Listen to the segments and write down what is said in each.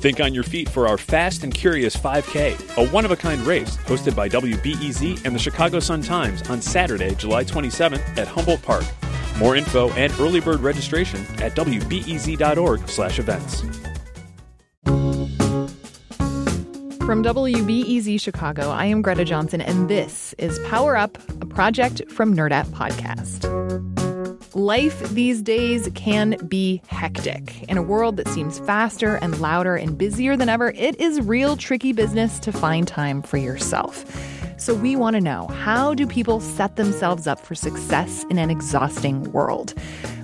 Think on your feet for our Fast and Curious 5K, a one of a kind race hosted by WBEZ and the Chicago Sun Times on Saturday, July 27th at Humboldt Park. More info and early bird registration at wbez.org/events. From WBEZ Chicago, I am Greta Johnson, and this is Power Up, a project from Nerdette Podcast. Life these days can be hectic. In a world that seems faster and louder and busier than ever, it is real tricky business to find time for yourself. So we want to know how do people set themselves up for success in an exhausting world?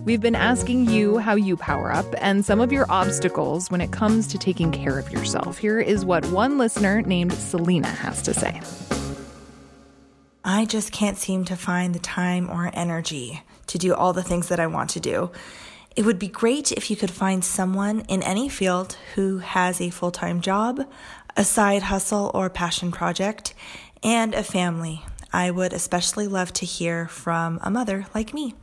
We've been asking you how you power up and some of your obstacles when it comes to taking care of yourself. Here is what one listener named Selena has to say. I just can't seem to find the time or energy to do all the things that I want to do. It would be great if you could find someone in any field who has a full time job, a side hustle or passion project, and a family. I would especially love to hear from a mother like me.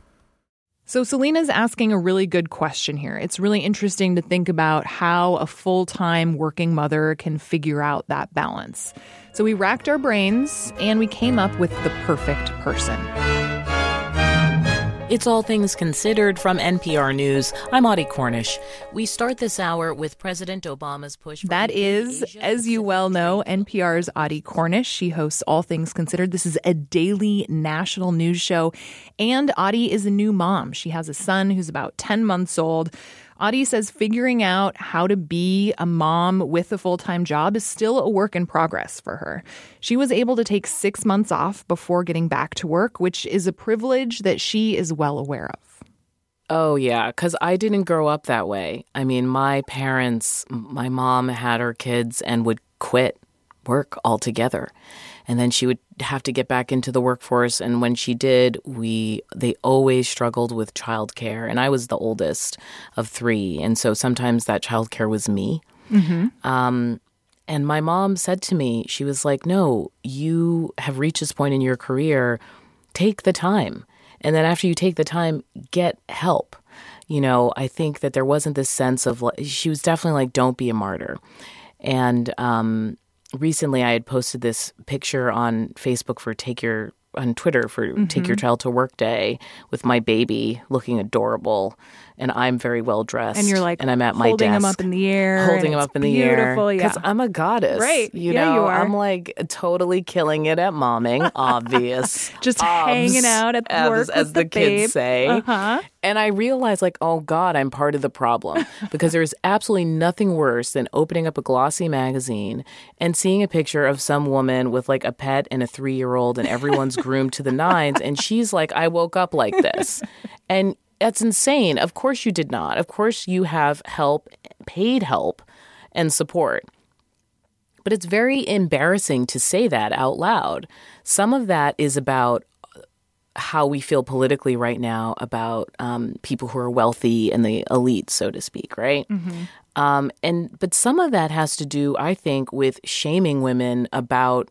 So, Selena's asking a really good question here. It's really interesting to think about how a full time working mother can figure out that balance. So, we racked our brains and we came up with the perfect person. It's All Things Considered from NPR News. I'm Audie Cornish. We start this hour with President Obama's push. that is, as you well know, NPR's Audie Cornish. She hosts All Things Considered. This is a daily national news show. And Audie is a new mom. She has a son who's about 10 months old. Audie says figuring out how to be a mom with a full time job is still a work in progress for her. She was able to take six months off before getting back to work, which is a privilege that she is well aware of. Oh, yeah, because I didn't grow up that way. I mean, my parents, my mom had her kids and would quit work altogether and then she would have to get back into the workforce. And when she did we they always struggled with childcare. And i was the oldest of three. And so sometimes that childcare was me. Mm-hmm. um, and my mom said to me she was like no you have reached this point in your career. Take the time. And then after you take the time get help. You know i think that there wasn't this sense of like she was definitely like don't be a martyr. And um, recently I had posted this picture on Facebook for Take Your on Twitter for mm-hmm. Take Your Child to Work Day with my baby looking adorable and I'm very well dressed. And you're like, and I'm at my holding desk, him up in the air, holding him up in the air, because yeah. I'm a goddess, right? You yeah, know, you are. I'm like totally killing it at momming, obvious, just hanging out at as, work as the, the kids say. Uh-huh. And I realized, like, oh God, I'm part of the problem because there is absolutely nothing worse than opening up a glossy magazine and seeing a picture of some woman with like a pet and a three year old, and everyone's groomed to the nines, and she's like, I woke up like this, and that's insane. Of course you did not. Of course you have help, paid help, and support. But it's very embarrassing to say that out loud. Some of that is about how we feel politically right now about um, people who are wealthy and the elite, so to speak, right? Mm-hmm. Um, and but some of that has to do, I think, with shaming women about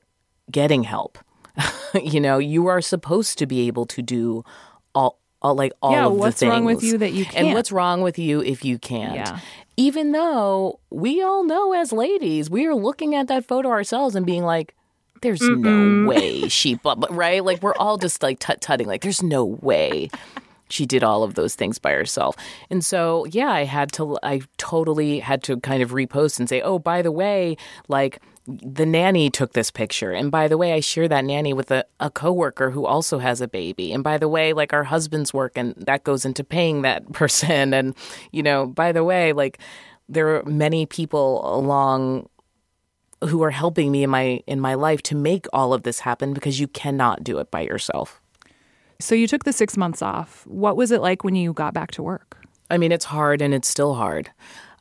getting help. you know, you are supposed to be able to do all all like all yeah, of the what's things. wrong with you that you can't? And what's wrong with you if you can't? Yeah. Even though we all know as ladies, we are looking at that photo ourselves and being like, there's Mm-mm. no way she, but right? Like we're all just like tut tutting, like there's no way she did all of those things by herself. And so, yeah, I had to, I totally had to kind of repost and say, oh, by the way, like the nanny took this picture. And by the way, I share that nanny with a, a coworker who also has a baby. And by the way, like our husbands work and that goes into paying that person. And, you know, by the way, like there are many people along who are helping me in my in my life to make all of this happen because you cannot do it by yourself. So you took the 6 months off. What was it like when you got back to work? I mean, it's hard and it's still hard.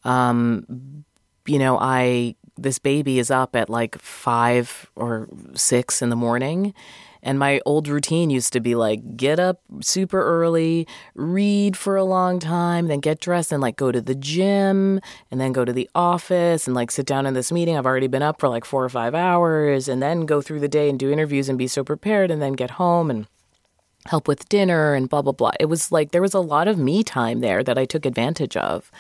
Um, you know, I this baby is up at like five or six in the morning. And my old routine used to be like get up super early, read for a long time, then get dressed and like go to the gym and then go to the office and like sit down in this meeting. I've already been up for like four or five hours and then go through the day and do interviews and be so prepared and then get home and help with dinner and blah blah blah. It was like there was a lot of me time there that I took advantage of.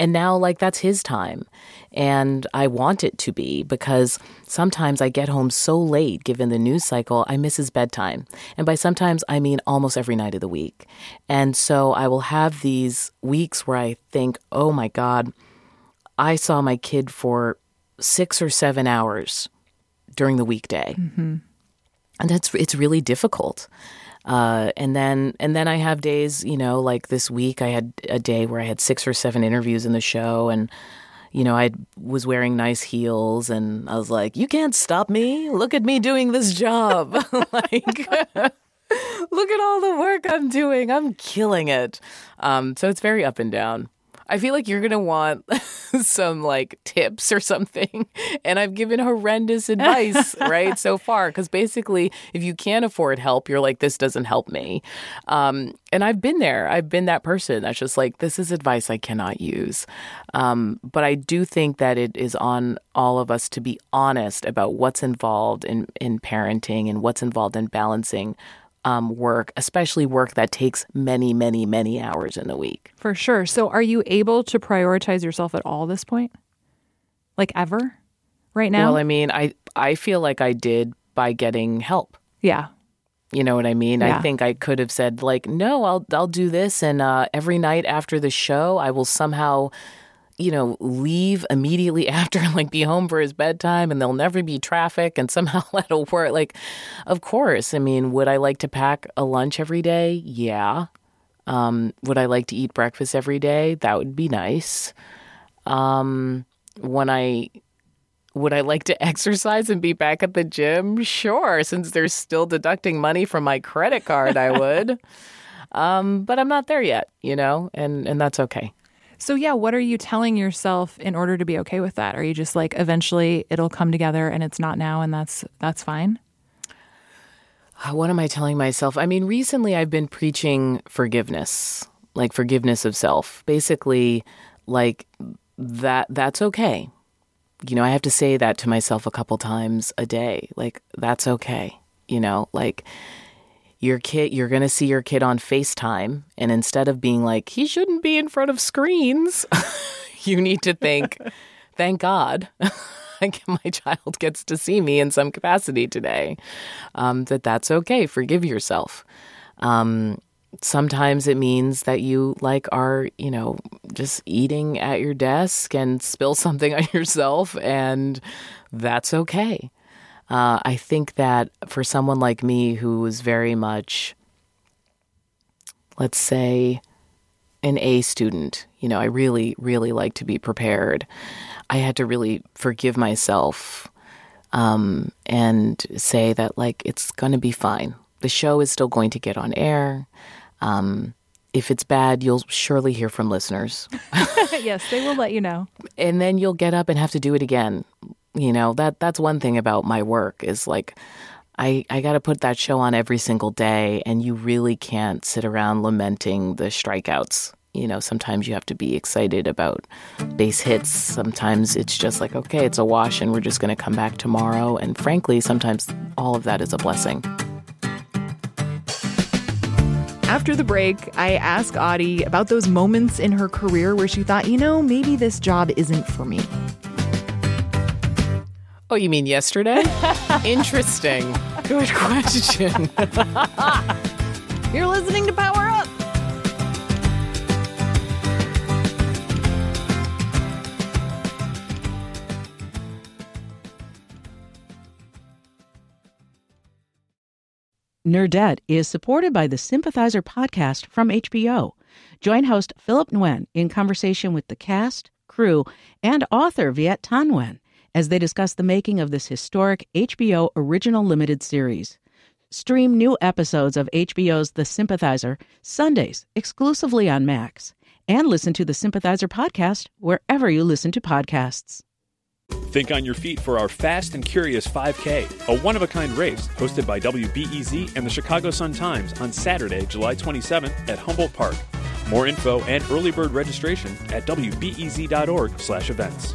And now like that's his time. And I want it to be because sometimes I get home so late given the news cycle, I miss his bedtime. And by sometimes I mean almost every night of the week. And so I will have these weeks where I think, "Oh my god, I saw my kid for 6 or 7 hours during the weekday." Mm-hmm. And that's it's really difficult. Uh, and then and then I have days, you know, like this week I had a day where I had six or seven interviews in the show and you know, I was wearing nice heels and I was like, you can't stop me. Look at me doing this job. like look at all the work I'm doing. I'm killing it. Um, so it's very up and down. I feel like you're going to want some like tips or something. And I've given horrendous advice, right, so far. Because basically, if you can't afford help, you're like, this doesn't help me. Um, and I've been there. I've been that person that's just like, this is advice I cannot use. Um, but I do think that it is on all of us to be honest about what's involved in, in parenting and what's involved in balancing um, work, especially work that takes many, many, many hours in the week. For sure. So, are you able to prioritize yourself at all this point? Like ever? Right now? Well, I mean, I I feel like I did by getting help. Yeah. You know what I mean? Yeah. I think I could have said like, "No, I'll I'll do this and uh, every night after the show, I will somehow you know, leave immediately after, like be home for his bedtime and there'll never be traffic and somehow that'll work. Like, of course. I mean, would I like to pack a lunch every day? Yeah. Um, would I like to eat breakfast every day? That would be nice. Um, when I would I like to exercise and be back at the gym? Sure, since they're still deducting money from my credit card, I would. um, but I'm not there yet, you know, and and that's okay. So yeah, what are you telling yourself in order to be okay with that? Are you just like eventually it'll come together and it's not now and that's that's fine? Uh, What am I telling myself? I mean, recently I've been preaching forgiveness, like forgiveness of self. Basically, like that that's okay. You know, I have to say that to myself a couple times a day. Like that's okay. You know, like your kid you're going to see your kid on FaceTime and instead of being like he shouldn't be in front of screens, you need to think thank God. my child gets to see me in some capacity today. Um, that that's okay. Forgive yourself. Um, sometimes it means that you like are you know just eating at your desk and spill something on yourself, and that's okay. Uh, I think that for someone like me who was very much, let's say, an A student, you know, I really, really like to be prepared. I had to really forgive myself um, and say that, like, it's going to be fine. The show is still going to get on air. Um, if it's bad, you'll surely hear from listeners. yes, they will let you know. and then you'll get up and have to do it again. You know, that that's one thing about my work is like I I got to put that show on every single day and you really can't sit around lamenting the strikeouts. You know, sometimes you have to be excited about base hits. Sometimes it's just like, okay, it's a wash and we're just going to come back tomorrow. And frankly, sometimes all of that is a blessing. After the break, I ask Audie about those moments in her career where she thought, you know, maybe this job isn't for me. Oh, you mean yesterday? Interesting. Good question. You're listening to Power Up. Nerdette is supported by the Sympathizer podcast from HBO. Join host Philip Nguyen in conversation with the cast, crew, and author Viet Thanh Nguyen as they discuss the making of this historic HBO original limited series. Stream new episodes of HBO's The Sympathizer Sundays exclusively on Max and listen to the Sympathizer podcast wherever you listen to podcasts. Think on your feet for our Fast and Curious 5K, a one of a kind race hosted by WBEZ and the Chicago Sun-Times on Saturday, July 27th at Humboldt Park. More info and early bird registration at wbez.org/events.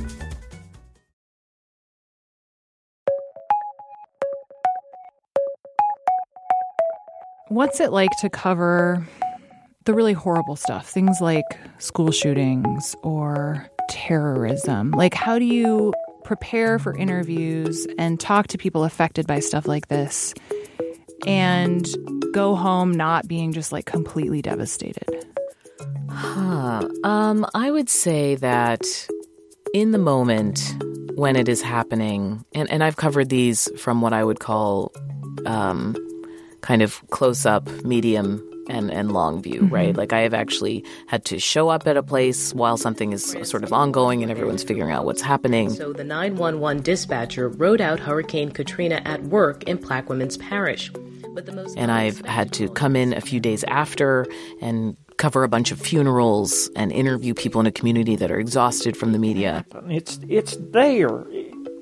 What's it like to cover the really horrible stuff? Things like school shootings or terrorism. Like, how do you prepare for interviews and talk to people affected by stuff like this and go home not being just like completely devastated? Huh. Um, I would say that in the moment when it is happening, and, and I've covered these from what I would call um, kind of close up, medium, and, and long view, mm-hmm. right? Like I have actually had to show up at a place while something is sort of ongoing and everyone's figuring out what's happening. So the 911 dispatcher rode out Hurricane Katrina at work in Plaquemines Parish. But the most and I've had to come in a few days after and cover a bunch of funerals and interview people in a community that are exhausted from the media. It's it's there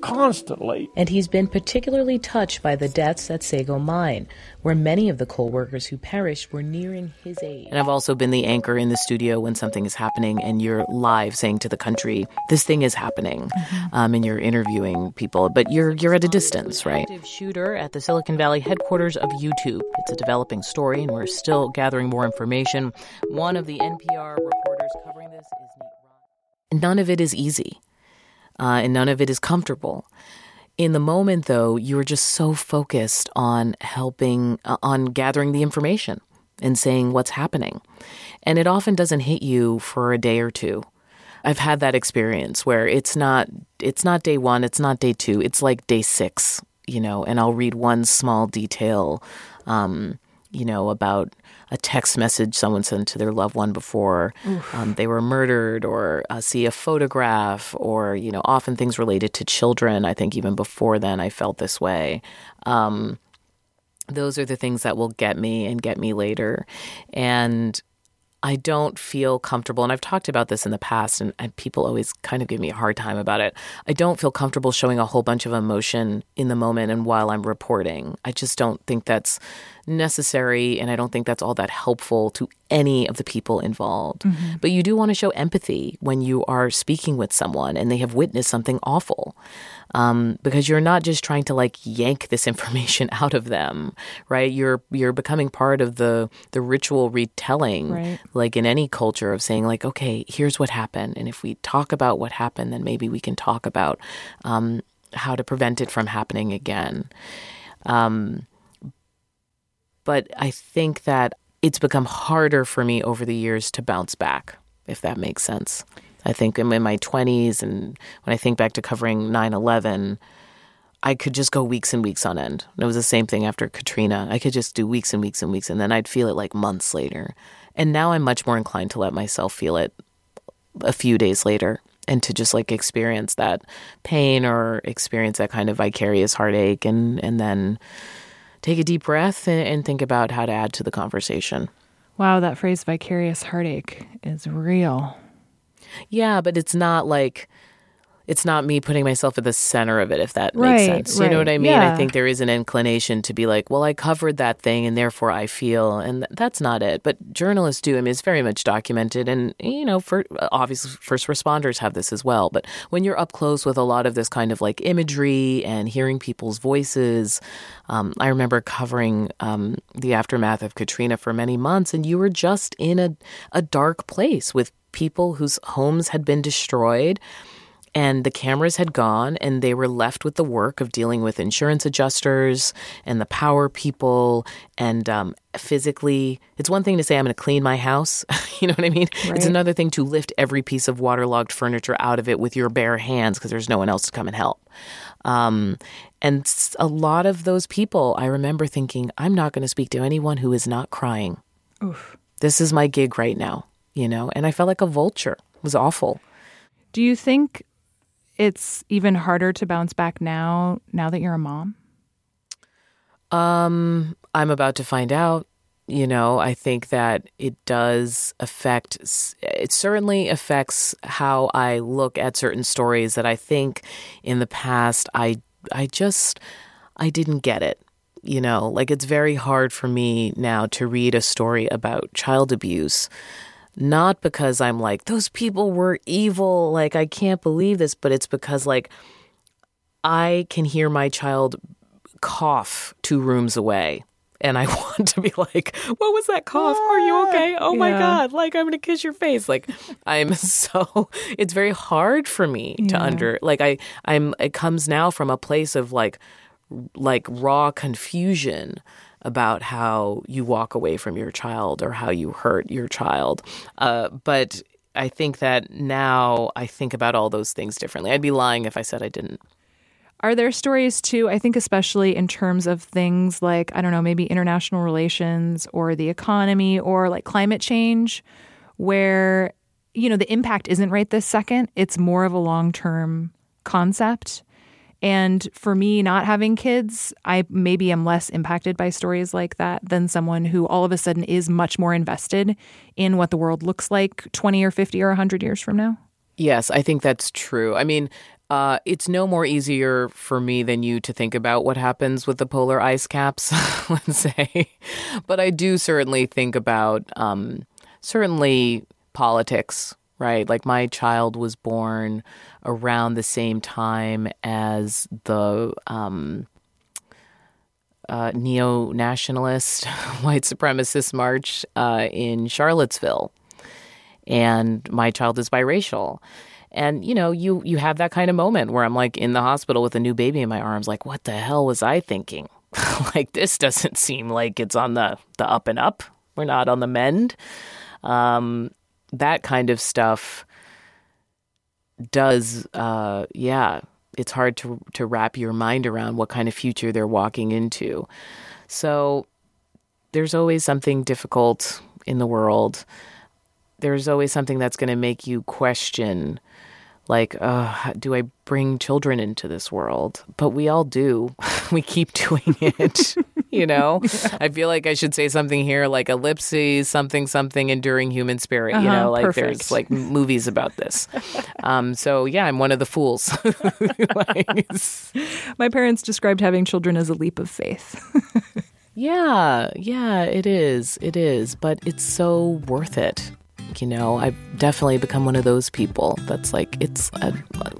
constantly. And he's been particularly touched by the deaths at Sago Mine, where many of the coal workers who perished were nearing his age. And I've also been the anchor in the studio when something is happening and you're live saying to the country, this thing is happening. Mm-hmm. Um, and you're interviewing people, but you're, you're at a distance, right? Shooter at the Silicon Valley headquarters of YouTube. It's a developing story and we're still gathering more information. One of the NPR reporters covering this is Nate None of it is easy uh, and none of it is comfortable. In the moment, though, you are just so focused on helping, uh, on gathering the information and saying what's happening. And it often doesn't hit you for a day or two. I've had that experience where it's not it's not day 1, it's not day 2, it's like day 6, you know, and I'll read one small detail um, you know, about a text message someone sent to their loved one before um, they were murdered, or uh, see a photograph, or you know, often things related to children. I think even before then, I felt this way. Um, those are the things that will get me and get me later, and I don't feel comfortable, and I've talked about this in the past, and, and, people always kind of give me a hard time about it. I don't feel comfortable showing a whole bunch of emotion in the moment and while I'm reporting. I just don't think that's necessary, and I don't think that's all that helpful to any of the people involved. Mm-hmm. But you do want to show empathy when you are speaking with someone and they have witnessed something awful. Um, because you're not just trying to like yank this information out of them, right? You're you're becoming part of the the ritual retelling, right. like in any culture of saying like, okay, here's what happened, and if we talk about what happened, then maybe we can talk about um, how to prevent it from happening again. Um, but I think that it's become harder for me over the years to bounce back, if that makes sense. I think I'm in my 20s, and when I think back to covering 9 11, I could just go weeks and weeks on end. And it was the same thing after Katrina. I could just do weeks and weeks and weeks, and then I'd feel it like months later. And now I'm much more inclined to let myself feel it a few days later and to just like experience that pain or experience that kind of vicarious heartache and, and then take a deep breath and, and think about how to add to the conversation. Wow, that phrase vicarious heartache is real. Yeah, but it's not like it's not me putting myself at the center of it, if that right, makes sense. Right. You know what I mean? Yeah. I think there is an inclination to be like, well, I covered that thing and therefore I feel, and th- that's not it. But journalists do. I mean, it's very much documented. And, you know, for obviously first responders have this as well. But when you're up close with a lot of this kind of like imagery and hearing people's voices, um, I remember covering um, the aftermath of Katrina for many months, and you were just in a, a dark place with people whose homes had been destroyed and the cameras had gone and they were left with the work of dealing with insurance adjusters and the power people. And um, physically it's one thing to say i'm going to clean my house you know what i mean? Right. it's another thing to lift every piece of waterlogged furniture out of it with your bare hands because there's no one else to come and help. Um, and a lot of those people i remember thinking i'm not going to speak to anyone who is not crying. Oof. this is my gig right now you know? And i felt like a vulture. It was awful. Do you think it's even harder to bounce back now now that you're a mom? Um, I'm about to find out. You know, I think that it does affect, it certainly affects how I look at certain stories that I think in the past I, I just, I didn't get it. You know, like it's very hard for me now to read a story about child abuse not because I'm like, those people were evil, like, I can't believe this, but it's because, like, I can hear my child cough two rooms away. And I want to be like, what was that cough? Are you okay? Oh my God. Like, I'm going to kiss your face. Like, I'm so, it's very hard for me yeah. to under, like, I, I'm, it comes now from a place of like, like raw confusion about how you walk away from your child or how you hurt your child. Uh, but I think that now I think about all those things differently. I'd be lying if I said I didn't. Are there stories too? I think, especially in terms of things like, I don't know, maybe international relations or the economy or like climate change, where, you know, the impact isn't right this second. It's more of a long term concept. And for me, not having kids, I maybe am less impacted by stories like that than someone who all of a sudden is much more invested in what the world looks like 20 or 50 or 100 years from now. Yes, I think that's true. I mean, uh, it's no more easier for me than you to think about what happens with the polar ice caps, let's say. But I do certainly think about um, certainly politics, right? Like my child was born around the same time as the um, uh, neo nationalist white supremacist march uh, in Charlottesville. And my child is biracial. And you know, you you have that kind of moment where I'm like in the hospital with a new baby in my arms, like, what the hell was I thinking? like this doesn't seem like it's on the the up and up. We're not on the mend. Um, that kind of stuff does, uh, yeah, it's hard to to wrap your mind around what kind of future they're walking into. So there's always something difficult in the world. There's always something that's going to make you question like, uh, do I bring children into this world? But we all do. we keep doing it. you know, yeah. I feel like I should say something here like ellipses, something, something, enduring human spirit. Uh-huh, you know, like perfect. there's like movies about this. Um, so yeah, I'm one of the fools. like, My parents described having children as a leap of faith. yeah, yeah, it is. It is. But it's so worth it you know, I've definitely become one of those people that's like, it's, a,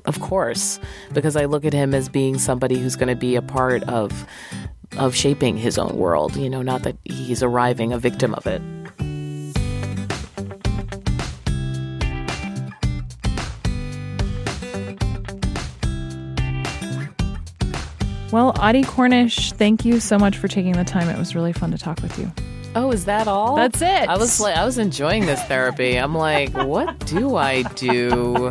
of course, because I look at him as being somebody who's going to be a part of, of shaping his own world, you know, not that he's arriving a victim of it. Well, Audie Cornish, thank you so much for taking the time. It was really fun to talk with you. Oh, is that all? That's it. I was like, I was enjoying this therapy. I'm like, what do I do?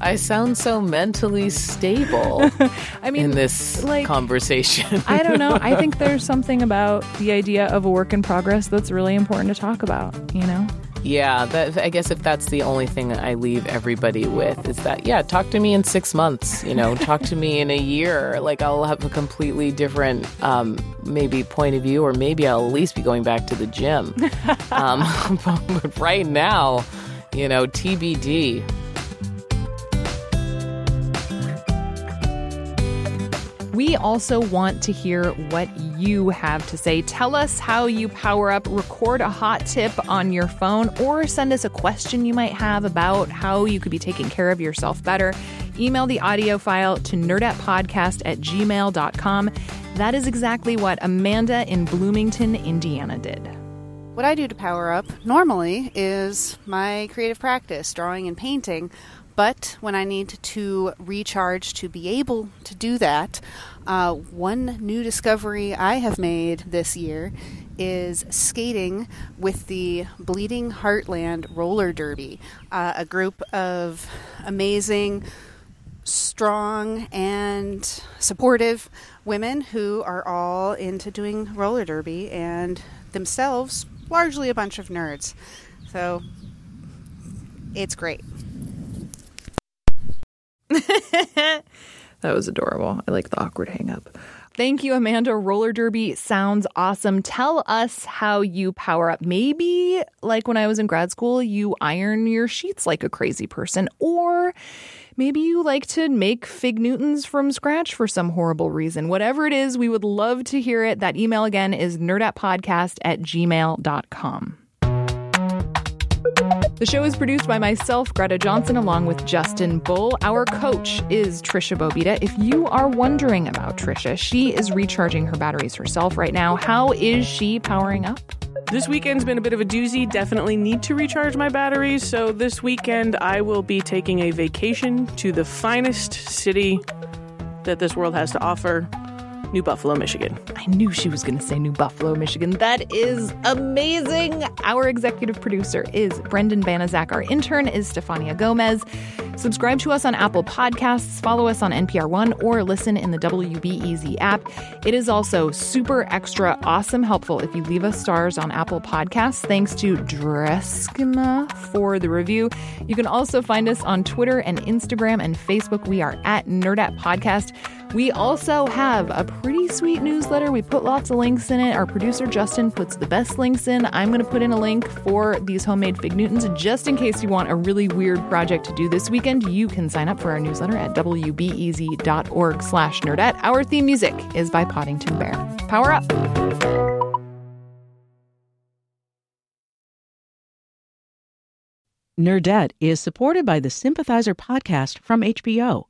I sound so mentally stable. I mean, in this like, conversation, I don't know. I think there's something about the idea of a work in progress that's really important to talk about. You know. Yeah, that, I guess if that's the only thing I leave everybody with is that, yeah, talk to me in six months, you know, talk to me in a year. Like I'll have a completely different, um, maybe point of view, or maybe I'll at least be going back to the gym. um, but right now, you know, TBD. We also want to hear what you have to say. Tell us how you power up, record a hot tip on your phone, or send us a question you might have about how you could be taking care of yourself better. Email the audio file to nerdettepodcast at gmail.com. That is exactly what Amanda in Bloomington, Indiana did. What I do to power up normally is my creative practice, drawing and painting. But when I need to recharge to be able to do that, uh, one new discovery I have made this year is skating with the Bleeding Heartland Roller Derby, uh, a group of amazing, strong, and supportive women who are all into doing roller derby and themselves largely a bunch of nerds. So it's great. that was adorable. I like the awkward hang up. Thank you, Amanda. Roller derby sounds awesome. Tell us how you power up. Maybe, like when I was in grad school, you iron your sheets like a crazy person, or maybe you like to make fig Newtons from scratch for some horrible reason. Whatever it is, we would love to hear it. That email again is nerdettepodcast at gmail.com. The show is produced by myself, Greta Johnson, along with Justin Bull. Our coach is Trisha Bobeda. If you are wondering about Trisha, she is recharging her batteries herself right now. How is she powering up? This weekend's been a bit of a doozy. Definitely need to recharge my batteries. So this weekend, I will be taking a vacation to the finest city that this world has to offer New Buffalo, Michigan. I knew she was going to say New Buffalo, Michigan. That is amazing. Our executive producer is Brendan Banaszak. Our intern is Stefania Gomez. Subscribe to us on Apple Podcasts, follow us on NPR One, or listen in the WBEZ app. It is also super extra awesome helpful if you leave us stars on Apple Podcasts. Thanks to Dreskma for the review. You can also find us on Twitter and Instagram and Facebook. We are at Nerdette Podcast. We also have a pretty sweet newsletter. We put lots of links in it. Our producer Justin puts the best links in. I'm going to put in a link for these homemade fig Newtons just in case you want a really weird project to do this weekend. You can sign up for our newsletter at wbez.org slash nerdette. Our theme music is by Poddington Bear. Power up! Nerdette is supported by the Sympathizer podcast from HBO.